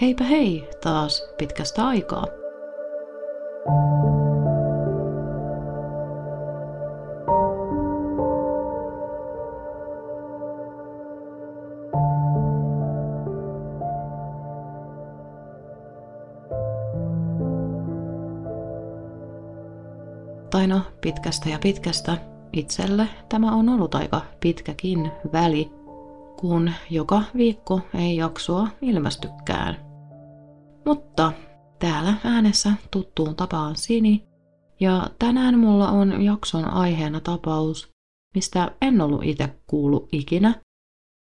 Heipä hei taas pitkästä aikaa. Tai no, pitkästä ja pitkästä. Itselle tämä on ollut aika pitkäkin väli, kun joka viikko ei jaksoa ilmestykään. Mutta täällä äänessä tuttuun tapaan Sini, ja tänään mulla on jakson aiheena tapaus, mistä en ollut itse kuullut ikinä,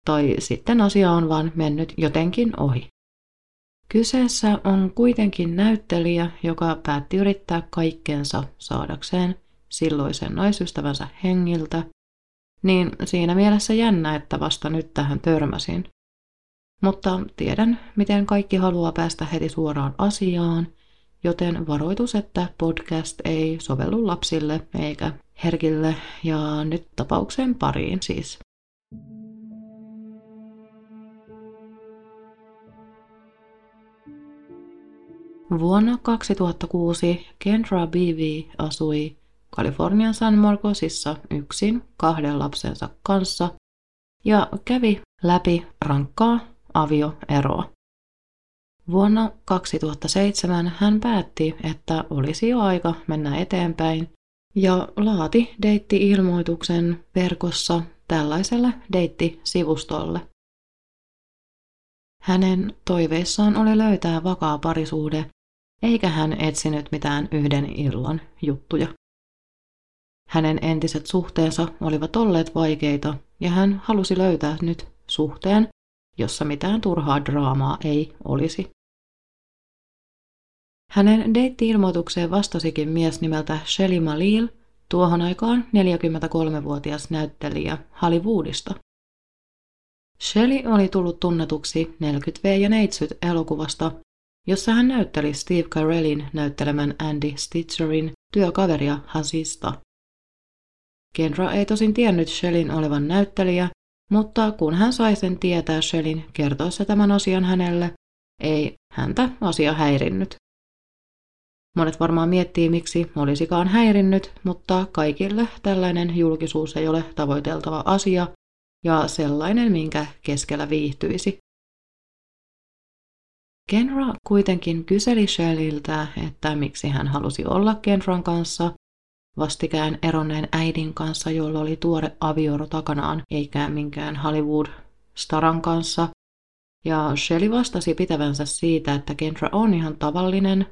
tai sitten asia on vaan mennyt jotenkin ohi. Kyseessä on kuitenkin näyttelijä, joka päätti yrittää kaikkensa saadakseen silloisen naisystävänsä hengiltä, niin siinä mielessä jännä, että vasta nyt tähän törmäsin. Mutta tiedän, miten kaikki haluaa päästä heti suoraan asiaan, joten varoitus, että podcast ei sovellu lapsille eikä herkille, ja nyt tapauksen pariin siis. Vuonna 2006 Kendra B.V. asui Kalifornian San Marcosissa yksin kahden lapsensa kanssa ja kävi läpi rankkaa avioeroa. Vuonna 2007 hän päätti, että olisi jo aika mennä eteenpäin ja laati deitti-ilmoituksen verkossa tällaiselle deittisivustolle. Hänen toiveissaan oli löytää vakaa parisuhde, eikä hän etsinyt mitään yhden illan juttuja. Hänen entiset suhteensa olivat olleet vaikeita ja hän halusi löytää nyt suhteen, jossa mitään turhaa draamaa ei olisi. Hänen deitti-ilmoitukseen vastasikin mies nimeltä Shelly Malil, tuohon aikaan 43-vuotias näyttelijä Hollywoodista. Shelley oli tullut tunnetuksi 40V ja Neitsyt elokuvasta, jossa hän näytteli Steve Carellin näyttelemän Andy Stitcherin työkaveria Hasista. Kendra ei tosin tiennyt Shellin olevan näyttelijä, mutta kun hän sai sen tietää Shellin kertoessa tämän asian hänelle, ei häntä asia häirinnyt. Monet varmaan miettii, miksi olisikaan häirinnyt, mutta kaikille tällainen julkisuus ei ole tavoiteltava asia ja sellainen, minkä keskellä viihtyisi. Kenra kuitenkin kyseli Shelliltä, että miksi hän halusi olla Kenran kanssa, vastikään eronneen äidin kanssa, jolla oli tuore avioro takanaan, eikä minkään Hollywood-staran kanssa. Ja Shelley vastasi pitävänsä siitä, että Kendra on ihan tavallinen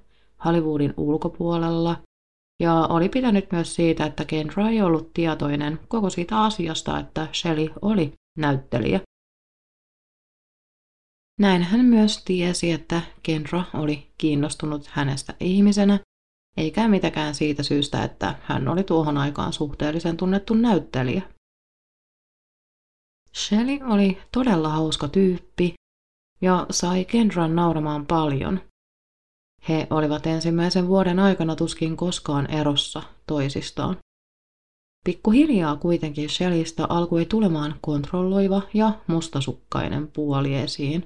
Hollywoodin ulkopuolella, ja oli pitänyt myös siitä, että Kendra ei ollut tietoinen koko siitä asiasta, että Shelley oli näyttelijä. Näin hän myös tiesi, että Kendra oli kiinnostunut hänestä ihmisenä eikä mitäkään siitä syystä, että hän oli tuohon aikaan suhteellisen tunnettu näyttelijä. Shelley oli todella hauska tyyppi ja sai Kendran nauramaan paljon. He olivat ensimmäisen vuoden aikana tuskin koskaan erossa toisistaan. Pikkuhiljaa kuitenkin Shelleystä alkoi tulemaan kontrolloiva ja mustasukkainen puoli esiin.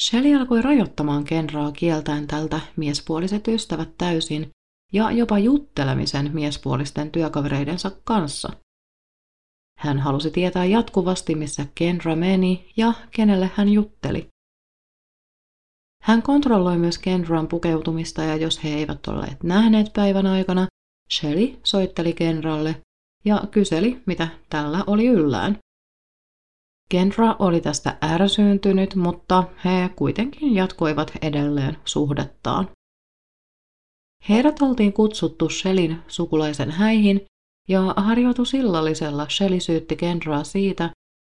Shelley alkoi rajoittamaan Kenraa kieltäen tältä miespuoliset ystävät täysin ja jopa juttelemisen miespuolisten työkavereidensa kanssa. Hän halusi tietää jatkuvasti, missä Kendra meni ja kenelle hän jutteli. Hän kontrolloi myös Kendran pukeutumista ja jos he eivät olleet nähneet päivän aikana, Shelley soitteli Kenralle ja kyseli, mitä tällä oli yllään. Kendra oli tästä ärsyyntynyt, mutta he kuitenkin jatkoivat edelleen suhdettaan. Heidät oltiin kutsuttu Shelin sukulaisen häihin ja harjoitusillallisella Shelley syytti Kendraa siitä,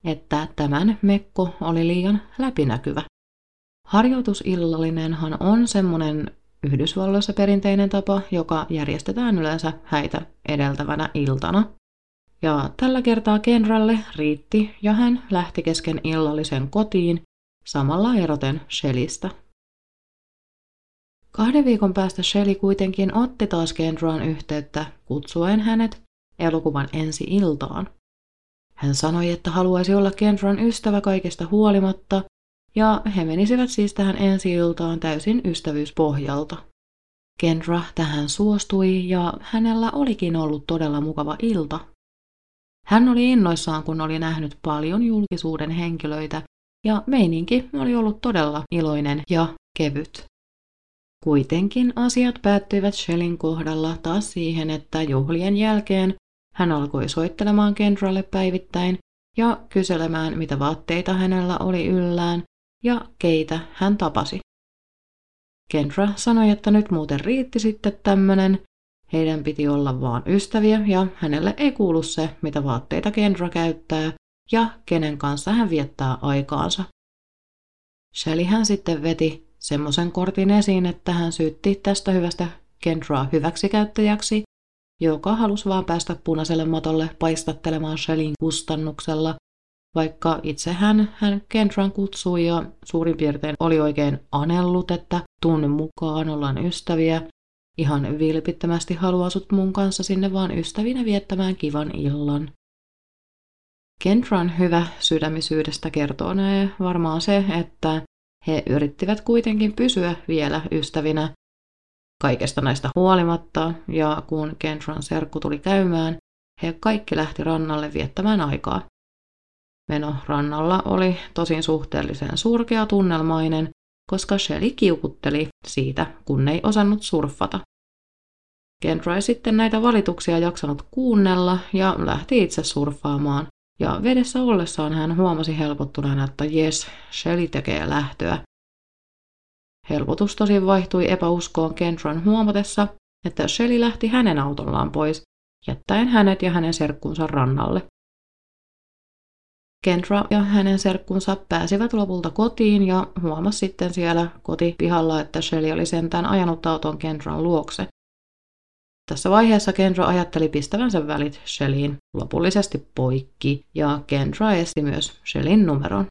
että tämän mekko oli liian läpinäkyvä. Harjoitusillallinenhan on semmoinen Yhdysvalloissa perinteinen tapa, joka järjestetään yleensä häitä edeltävänä iltana. Ja tällä kertaa Kenralle riitti ja hän lähti kesken illallisen kotiin, samalla eroten Shellistä. Kahden viikon päästä Shelly kuitenkin otti taas Kendraan yhteyttä kutsuen hänet elokuvan ensi iltaan. Hän sanoi, että haluaisi olla Kendran ystävä kaikesta huolimatta, ja he menisivät siis tähän ensi iltaan täysin ystävyyspohjalta. Kendra tähän suostui ja hänellä olikin ollut todella mukava ilta. Hän oli innoissaan, kun oli nähnyt paljon julkisuuden henkilöitä ja meininki oli ollut todella iloinen ja kevyt. Kuitenkin asiat päättyivät Shellin kohdalla taas siihen, että juhlien jälkeen hän alkoi soittelemaan Kendralle päivittäin ja kyselemään, mitä vaatteita hänellä oli yllään ja keitä hän tapasi. Kendra sanoi, että nyt muuten riitti sitten tämmönen. Heidän piti olla vaan ystäviä ja hänelle ei kuulu se, mitä vaatteita Kendra käyttää ja kenen kanssa hän viettää aikaansa. Shelly hän sitten veti semmoisen kortin esiin, että hän syytti tästä hyvästä Kendraa hyväksikäyttäjäksi, joka halusi vaan päästä punaiselle matolle paistattelemaan Shellin kustannuksella, vaikka itse hän, hän Kendran kutsui ja suurin piirtein oli oikein anellut, että tunne mukaan ollaan ystäviä, ihan vilpittömästi haluaa sut mun kanssa sinne vaan ystävinä viettämään kivan illan. Kendran hyvä sydämisyydestä kertoo varmaan se, että he yrittivät kuitenkin pysyä vielä ystävinä kaikesta näistä huolimatta, ja kun Kendran serkku tuli käymään, he kaikki lähti rannalle viettämään aikaa. Meno rannalla oli tosin suhteellisen surkea tunnelmainen, koska Shelly kiukutteli siitä, kun ei osannut surffata. Kendra ei sitten näitä valituksia jaksanut kuunnella ja lähti itse surffaamaan, ja vedessä ollessaan hän huomasi helpottuneena, että jes, Shelly tekee lähtöä. Helpotus tosin vaihtui epäuskoon Kendran huomatessa, että Shelly lähti hänen autollaan pois, jättäen hänet ja hänen serkkunsa rannalle. Kendra ja hänen serkkunsa pääsivät lopulta kotiin ja huomasi sitten siellä kotipihalla, että Shelly oli sentään ajanut auton Kendran luokse. Tässä vaiheessa Kendra ajatteli pistävänsä välit Shellyin lopullisesti poikki ja Kendra esti myös Shellin numeron.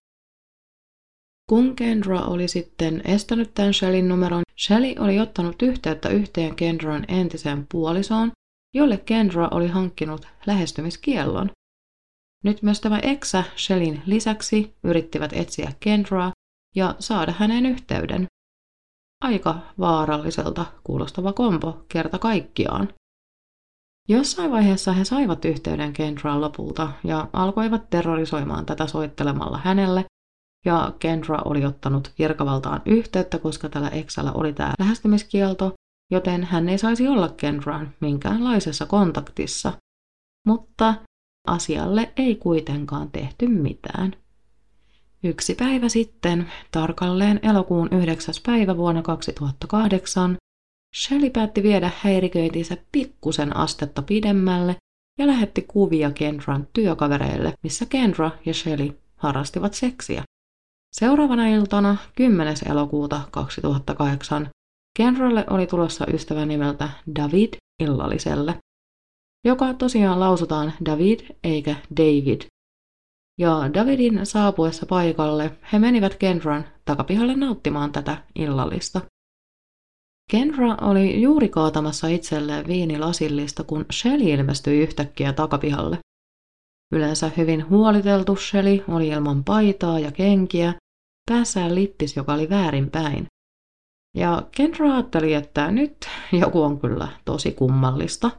Kun Kendra oli sitten estänyt tämän Shellin numeron, Shelly oli ottanut yhteyttä yhteen Kendran entiseen puolisoon, jolle Kendra oli hankkinut lähestymiskiellon. Nyt myös tämä Eksä Shellin lisäksi yrittivät etsiä Kendraa ja saada hänen yhteyden. Aika vaaralliselta kuulostava kompo kerta kaikkiaan. Jossain vaiheessa he saivat yhteyden Kendraan lopulta ja alkoivat terrorisoimaan tätä soittelemalla hänelle, ja Kendra oli ottanut virkavaltaan yhteyttä, koska tällä Exällä oli tämä lähestymiskielto, joten hän ei saisi olla Kendraan minkäänlaisessa kontaktissa. Mutta asialle ei kuitenkaan tehty mitään. Yksi päivä sitten, tarkalleen elokuun 9. päivä vuonna 2008, Shelley päätti viedä häiriköintinsä pikkusen astetta pidemmälle ja lähetti kuvia Kendran työkavereille, missä Kendra ja Shelley harrastivat seksiä. Seuraavana iltana, 10. elokuuta 2008, Kendralle oli tulossa ystävä nimeltä David illalliselle, joka tosiaan lausutaan David eikä David. Ja Davidin saapuessa paikalle he menivät Kendran takapihalle nauttimaan tätä illallista. Kendra oli juuri kaatamassa itselleen viinilasillista, kun Shelly ilmestyi yhtäkkiä takapihalle. Yleensä hyvin huoliteltu Shelly oli ilman paitaa ja kenkiä, päässään lippis, joka oli väärinpäin. Ja Kendra ajatteli, että nyt joku on kyllä tosi kummallista.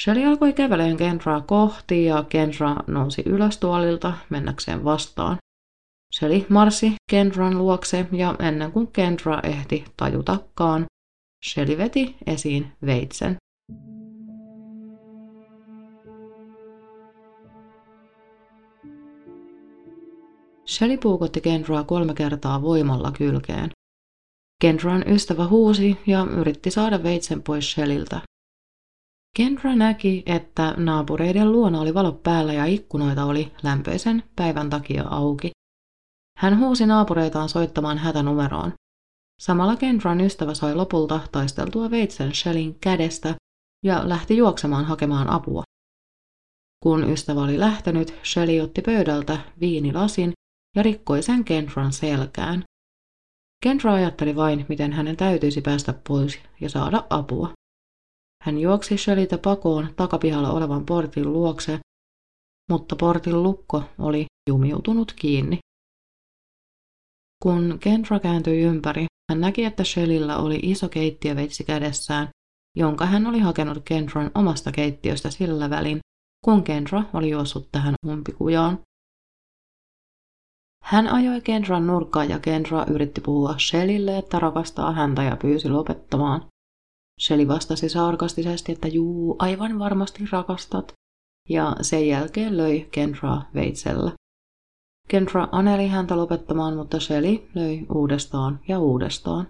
Shelly alkoi käveleen Kendraa kohti ja Kendra nousi ylös tuolilta mennäkseen vastaan. Shelly marssi Kendran luokse ja ennen kuin Kendra ehti tajutakaan, Shelly veti esiin veitsen. Shelly puukotti Kendraa kolme kertaa voimalla kylkeen. Kendran ystävä huusi ja yritti saada veitsen pois Shelliltä. Kendra näki, että naapureiden luona oli valot päällä ja ikkunoita oli lämpöisen päivän takia auki. Hän huusi naapureitaan soittamaan hätänumeroon. Samalla Kendran ystävä sai lopulta taisteltua veitsen Shellin kädestä ja lähti juoksemaan hakemaan apua. Kun ystävä oli lähtenyt, Shelly otti pöydältä viinilasin ja rikkoi sen Kendran selkään. Kendra ajatteli vain, miten hänen täytyisi päästä pois ja saada apua. Hän juoksi Shelleytä pakoon takapihalla olevan portin luokse, mutta portin lukko oli jumiutunut kiinni. Kun Kendra kääntyi ympäri, hän näki, että Shellillä oli iso keittiöveitsi kädessään, jonka hän oli hakenut Kendran omasta keittiöstä sillä välin, kun Kendra oli juossut tähän umpikujaan. Hän ajoi Kendran nurkkaan ja Kendra yritti puhua Shellille, että rakastaa häntä ja pyysi lopettamaan. Shelly vastasi sarkastisesti, että juu, aivan varmasti rakastat, ja sen jälkeen löi Kendraa veitsellä. Kendra aneli häntä lopettamaan, mutta Shelly löi uudestaan ja uudestaan.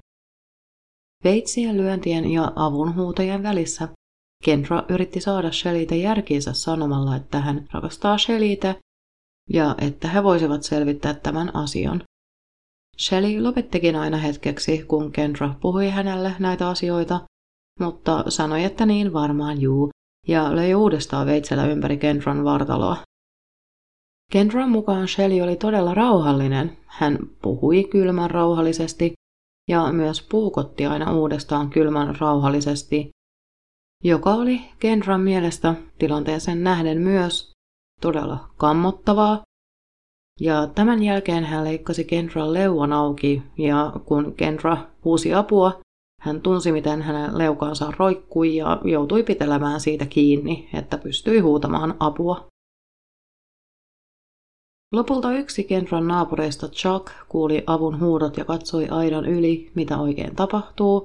Veitsien lyöntien ja avunhuutojen välissä Kendra yritti saada Shelleytä järkiinsä sanomalla, että hän rakastaa Shelleytä ja että he voisivat selvittää tämän asian. Shelley lopettikin aina hetkeksi, kun Kendra puhui hänelle näitä asioita, mutta sanoi, että niin varmaan juu, ja löi uudestaan veitsellä ympäri Kendran vartaloa. Kendran mukaan Shelley oli todella rauhallinen. Hän puhui kylmän rauhallisesti ja myös puukotti aina uudestaan kylmän rauhallisesti, joka oli Kendran mielestä tilanteeseen nähden myös todella kammottavaa. Ja tämän jälkeen hän leikkasi Kendran leuan auki ja kun Kendra huusi apua, hän tunsi, miten hänen leukansa roikkui ja joutui pitelemään siitä kiinni, että pystyi huutamaan apua. Lopulta yksi Kendran naapureista Chuck kuuli avun huudot ja katsoi aidan yli, mitä oikein tapahtuu,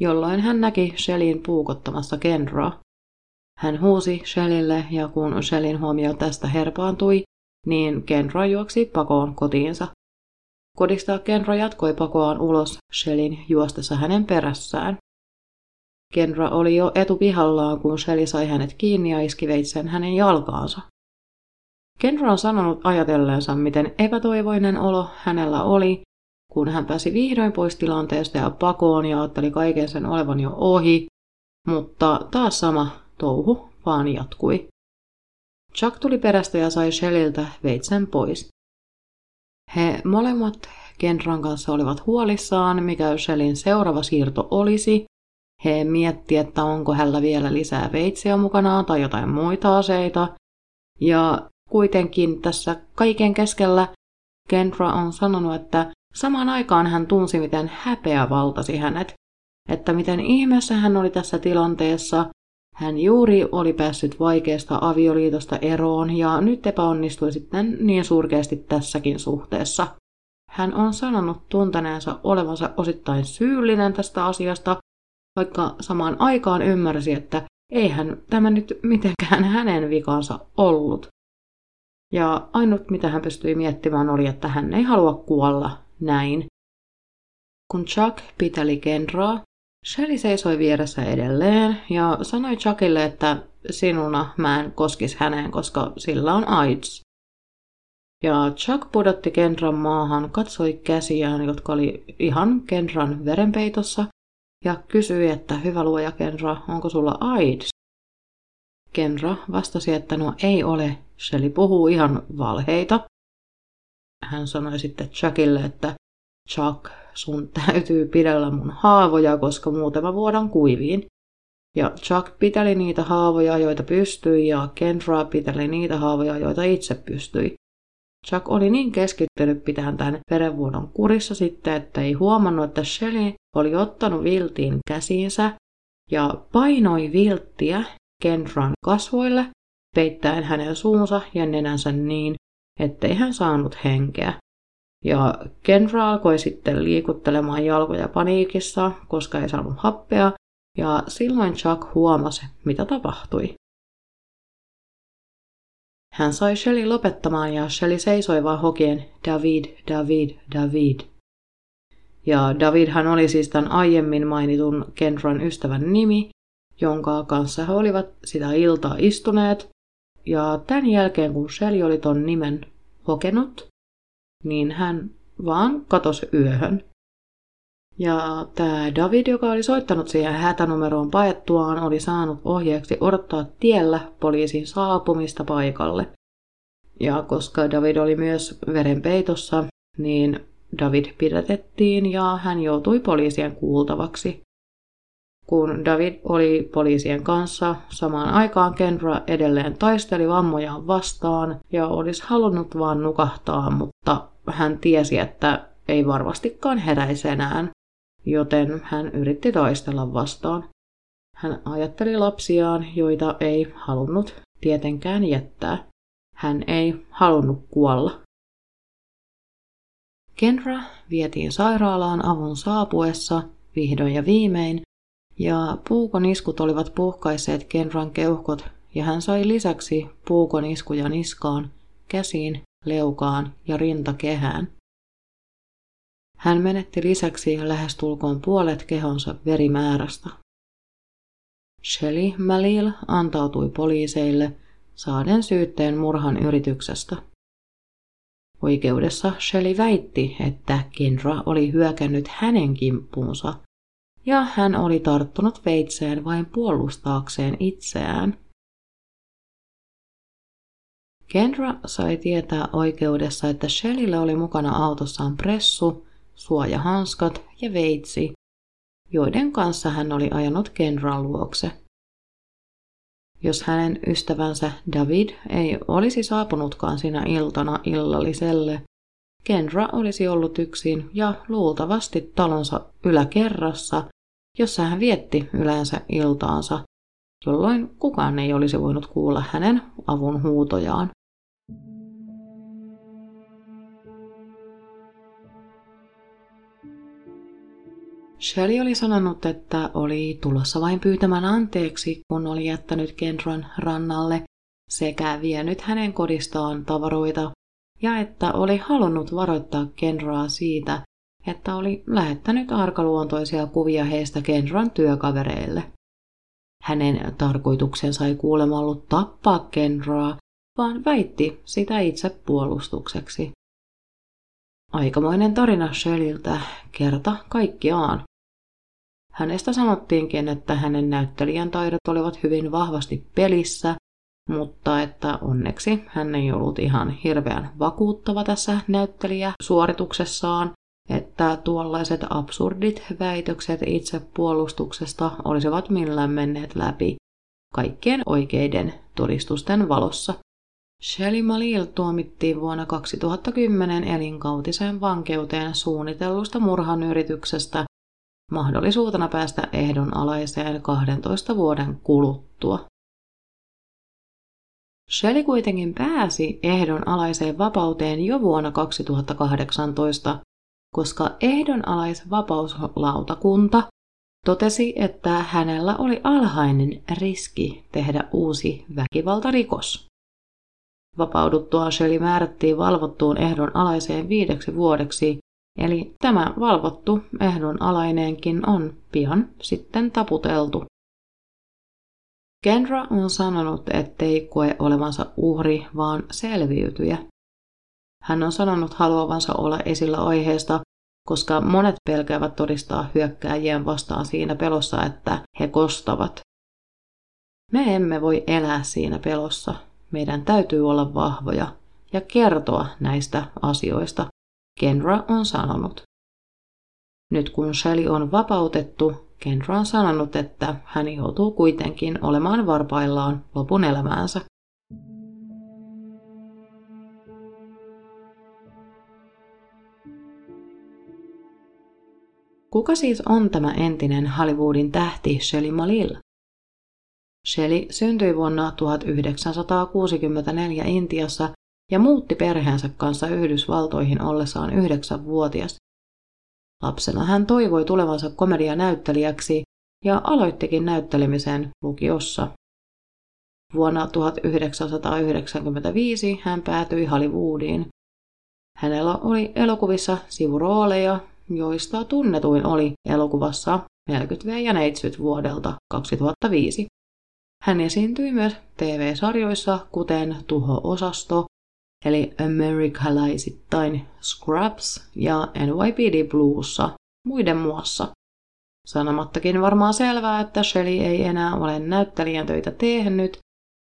jolloin hän näki Shelin puukottamassa Kendraa. Hän huusi Shellille ja kun Shellin huomio tästä herpaantui, niin Kendra juoksi pakoon kotiinsa. Kodista Kenra jatkoi pakoaan ulos Shellin juostessa hänen perässään. Kenra oli jo etupihallaan, kun Shelly sai hänet kiinni ja iski veitsen hänen jalkaansa. Kenra on sanonut ajatelleensa, miten epätoivoinen olo hänellä oli, kun hän pääsi vihdoin pois tilanteesta ja pakoon ja otteli kaiken sen olevan jo ohi, mutta taas sama touhu vaan jatkui. Chuck tuli perästä ja sai Shelliltä veitsen pois. He molemmat Kendran kanssa olivat huolissaan, mikä Shellin seuraava siirto olisi. He miettivät, että onko hänellä vielä lisää veitsiä mukanaan tai jotain muita aseita. Ja kuitenkin tässä kaiken keskellä Kendra on sanonut, että samaan aikaan hän tunsi, miten häpeä valtasi hänet. Että miten ihmeessä hän oli tässä tilanteessa hän juuri oli päässyt vaikeasta avioliitosta eroon ja nyt epäonnistui sitten niin surkeasti tässäkin suhteessa. Hän on sanonut tunteneensa olevansa osittain syyllinen tästä asiasta, vaikka samaan aikaan ymmärsi, että eihän tämä nyt mitenkään hänen vikansa ollut. Ja ainut mitä hän pystyi miettimään oli, että hän ei halua kuolla näin. Kun Chuck piteli Kendraa, Shelly seisoi vieressä edelleen ja sanoi Chuckille, että sinuna mä en koskisi häneen, koska sillä on AIDS. Ja Chuck pudotti Kendran maahan, katsoi käsiään, jotka oli ihan Kendran verenpeitossa, ja kysyi, että hyvä luoja Kendra, onko sulla AIDS? Kendra vastasi, että no ei ole, Shelly puhuu ihan valheita. Hän sanoi sitten Chuckille, että Chuck, sun täytyy pidellä mun haavoja, koska muuten mä vuodan kuiviin. Ja Chuck piteli niitä haavoja, joita pystyi, ja Kendra piteli niitä haavoja, joita itse pystyi. Chuck oli niin keskittynyt pitämään tämän verenvuodon kurissa sitten, että ei huomannut, että Shelly oli ottanut viltiin käsiinsä ja painoi vilttiä Kendran kasvoille, peittäen hänen suunsa ja nenänsä niin, ettei hän saanut henkeä. Ja Kendra alkoi sitten liikuttelemaan jalkoja paniikissa, koska ei saanut happea, ja silloin Chuck huomasi, mitä tapahtui. Hän sai Shelly lopettamaan ja Shelly seisoi vaan hokien David, David, David. Ja Davidhan oli siis tämän aiemmin mainitun Kendran ystävän nimi, jonka kanssa he olivat sitä iltaa istuneet. Ja tämän jälkeen, kun Shelly oli ton nimen hokenut, niin hän vaan katosi yöhön. Ja tämä David, joka oli soittanut siihen hätänumeroon paettuaan, oli saanut ohjeeksi odottaa tiellä poliisin saapumista paikalle. Ja koska David oli myös verenpeitossa, niin David pidätettiin ja hän joutui poliisien kuultavaksi. Kun David oli poliisien kanssa, samaan aikaan Kendra edelleen taisteli vammojaan vastaan ja olisi halunnut vaan nukahtaa, mutta hän tiesi, että ei varmastikaan heräisi enää, joten hän yritti taistella vastaan. Hän ajatteli lapsiaan, joita ei halunnut tietenkään jättää. Hän ei halunnut kuolla. Kendra vietiin sairaalaan avun saapuessa vihdoin ja viimein, ja puukon iskut olivat puhkaisseet Kendran keuhkot, ja hän sai lisäksi puukon iskuja niskaan, käsiin, leukaan ja rintakehään. Hän menetti lisäksi lähestulkoon puolet kehonsa verimäärästä. Shelley Malil antautui poliiseille saaden syytteen murhan yrityksestä. Oikeudessa Shelley väitti, että Kendra oli hyökännyt hänen kimppuunsa ja hän oli tarttunut veitseen vain puolustaakseen itseään. Kendra sai tietää oikeudessa, että Shelleyllä oli mukana autossaan pressu, suojahanskat ja veitsi, joiden kanssa hän oli ajanut Kendran luokse. Jos hänen ystävänsä David ei olisi saapunutkaan sinä iltana illalliselle, Kendra olisi ollut yksin ja luultavasti talonsa yläkerrassa, jossa hän vietti yleensä iltaansa, jolloin kukaan ei olisi voinut kuulla hänen avun huutojaan. Shelley oli sanonut, että oli tulossa vain pyytämään anteeksi, kun oli jättänyt Kendron rannalle sekä vienyt hänen kodistaan tavaroita, ja että oli halunnut varoittaa Kendraa siitä, että oli lähettänyt arkaluontoisia kuvia heistä Kendran työkavereille. Hänen tarkoituksensa ei kuulemma ollut tappaa Kendraa, vaan väitti sitä itse puolustukseksi. Aikamoinen tarina Shelliltä kerta kaikkiaan. Hänestä sanottiinkin, että hänen näyttelijän taidot olivat hyvin vahvasti pelissä, mutta että onneksi hän ei ollut ihan hirveän vakuuttava tässä näyttelijäsuorituksessaan, että tuollaiset absurdit väitökset itsepuolustuksesta olisivat millään menneet läpi kaikkien oikeiden todistusten valossa. Shelley Malil tuomittiin vuonna 2010 elinkautiseen vankeuteen suunnitellusta murhan yrityksestä mahdollisuutena päästä ehdonalaiseen 12 vuoden kuluttua. Shelley kuitenkin pääsi ehdonalaiseen vapauteen jo vuonna 2018, koska ehdonalaisvapauslautakunta totesi, että hänellä oli alhainen riski tehdä uusi väkivaltarikos. Vapauduttua Shelley määrättiin valvottuun ehdonalaiseen viideksi vuodeksi Eli tämä valvottu ehdonalainenkin on pian sitten taputeltu. Kendra on sanonut, ettei koe olevansa uhri, vaan selviytyjä. Hän on sanonut haluavansa olla esillä aiheesta, koska monet pelkäävät todistaa hyökkääjien vastaan siinä pelossa, että he kostavat. Me emme voi elää siinä pelossa. Meidän täytyy olla vahvoja ja kertoa näistä asioista, Kenra on sanonut. Nyt kun Shelley on vapautettu, Kenra on sanonut, että hän joutuu kuitenkin olemaan varpaillaan lopun elämäänsä. Kuka siis on tämä entinen Hollywoodin tähti Shelley Malil? Shelley syntyi vuonna 1964 Intiassa ja muutti perheensä kanssa Yhdysvaltoihin ollessaan yhdeksänvuotias. Lapsena hän toivoi tulevansa komedianäyttelijäksi ja aloittikin näyttelemisen lukiossa. Vuonna 1995 hän päätyi Hollywoodiin. Hänellä oli elokuvissa sivurooleja, joista tunnetuin oli elokuvassa 40 ja neitsyt vuodelta 2005. Hän esiintyi myös TV-sarjoissa, kuten Tuho-osasto eli Americalaisittain Scrubs ja NYPD Bluessa muiden muassa. Sanomattakin varmaan selvää, että Shelley ei enää ole näyttelijän töitä tehnyt,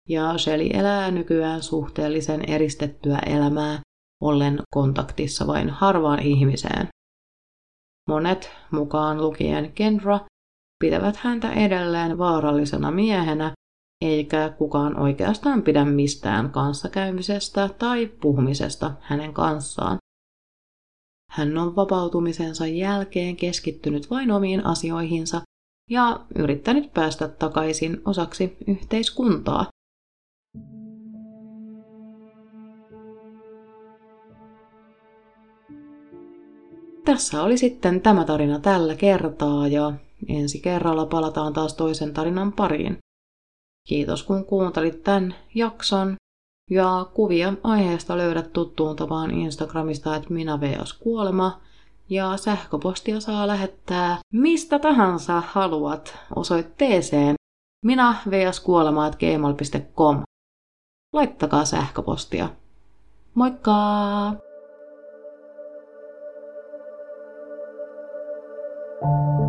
ja Shelley elää nykyään suhteellisen eristettyä elämää, ollen kontaktissa vain harvaan ihmiseen. Monet, mukaan lukien Kendra, pitävät häntä edelleen vaarallisena miehenä, eikä kukaan oikeastaan pidä mistään kanssakäymisestä tai puhumisesta hänen kanssaan. Hän on vapautumisensa jälkeen keskittynyt vain omiin asioihinsa ja yrittänyt päästä takaisin osaksi yhteiskuntaa. Tässä oli sitten tämä tarina tällä kertaa ja ensi kerralla palataan taas toisen tarinan pariin. Kiitos kun kuuntelit tämän jakson ja kuvia aiheesta löydät tuttuun tapaan Instagramista, että minä veas kuolema. Ja sähköpostia saa lähettää mistä tahansa haluat osoitteeseen minä gmail.com. Laittakaa sähköpostia. Moikka! You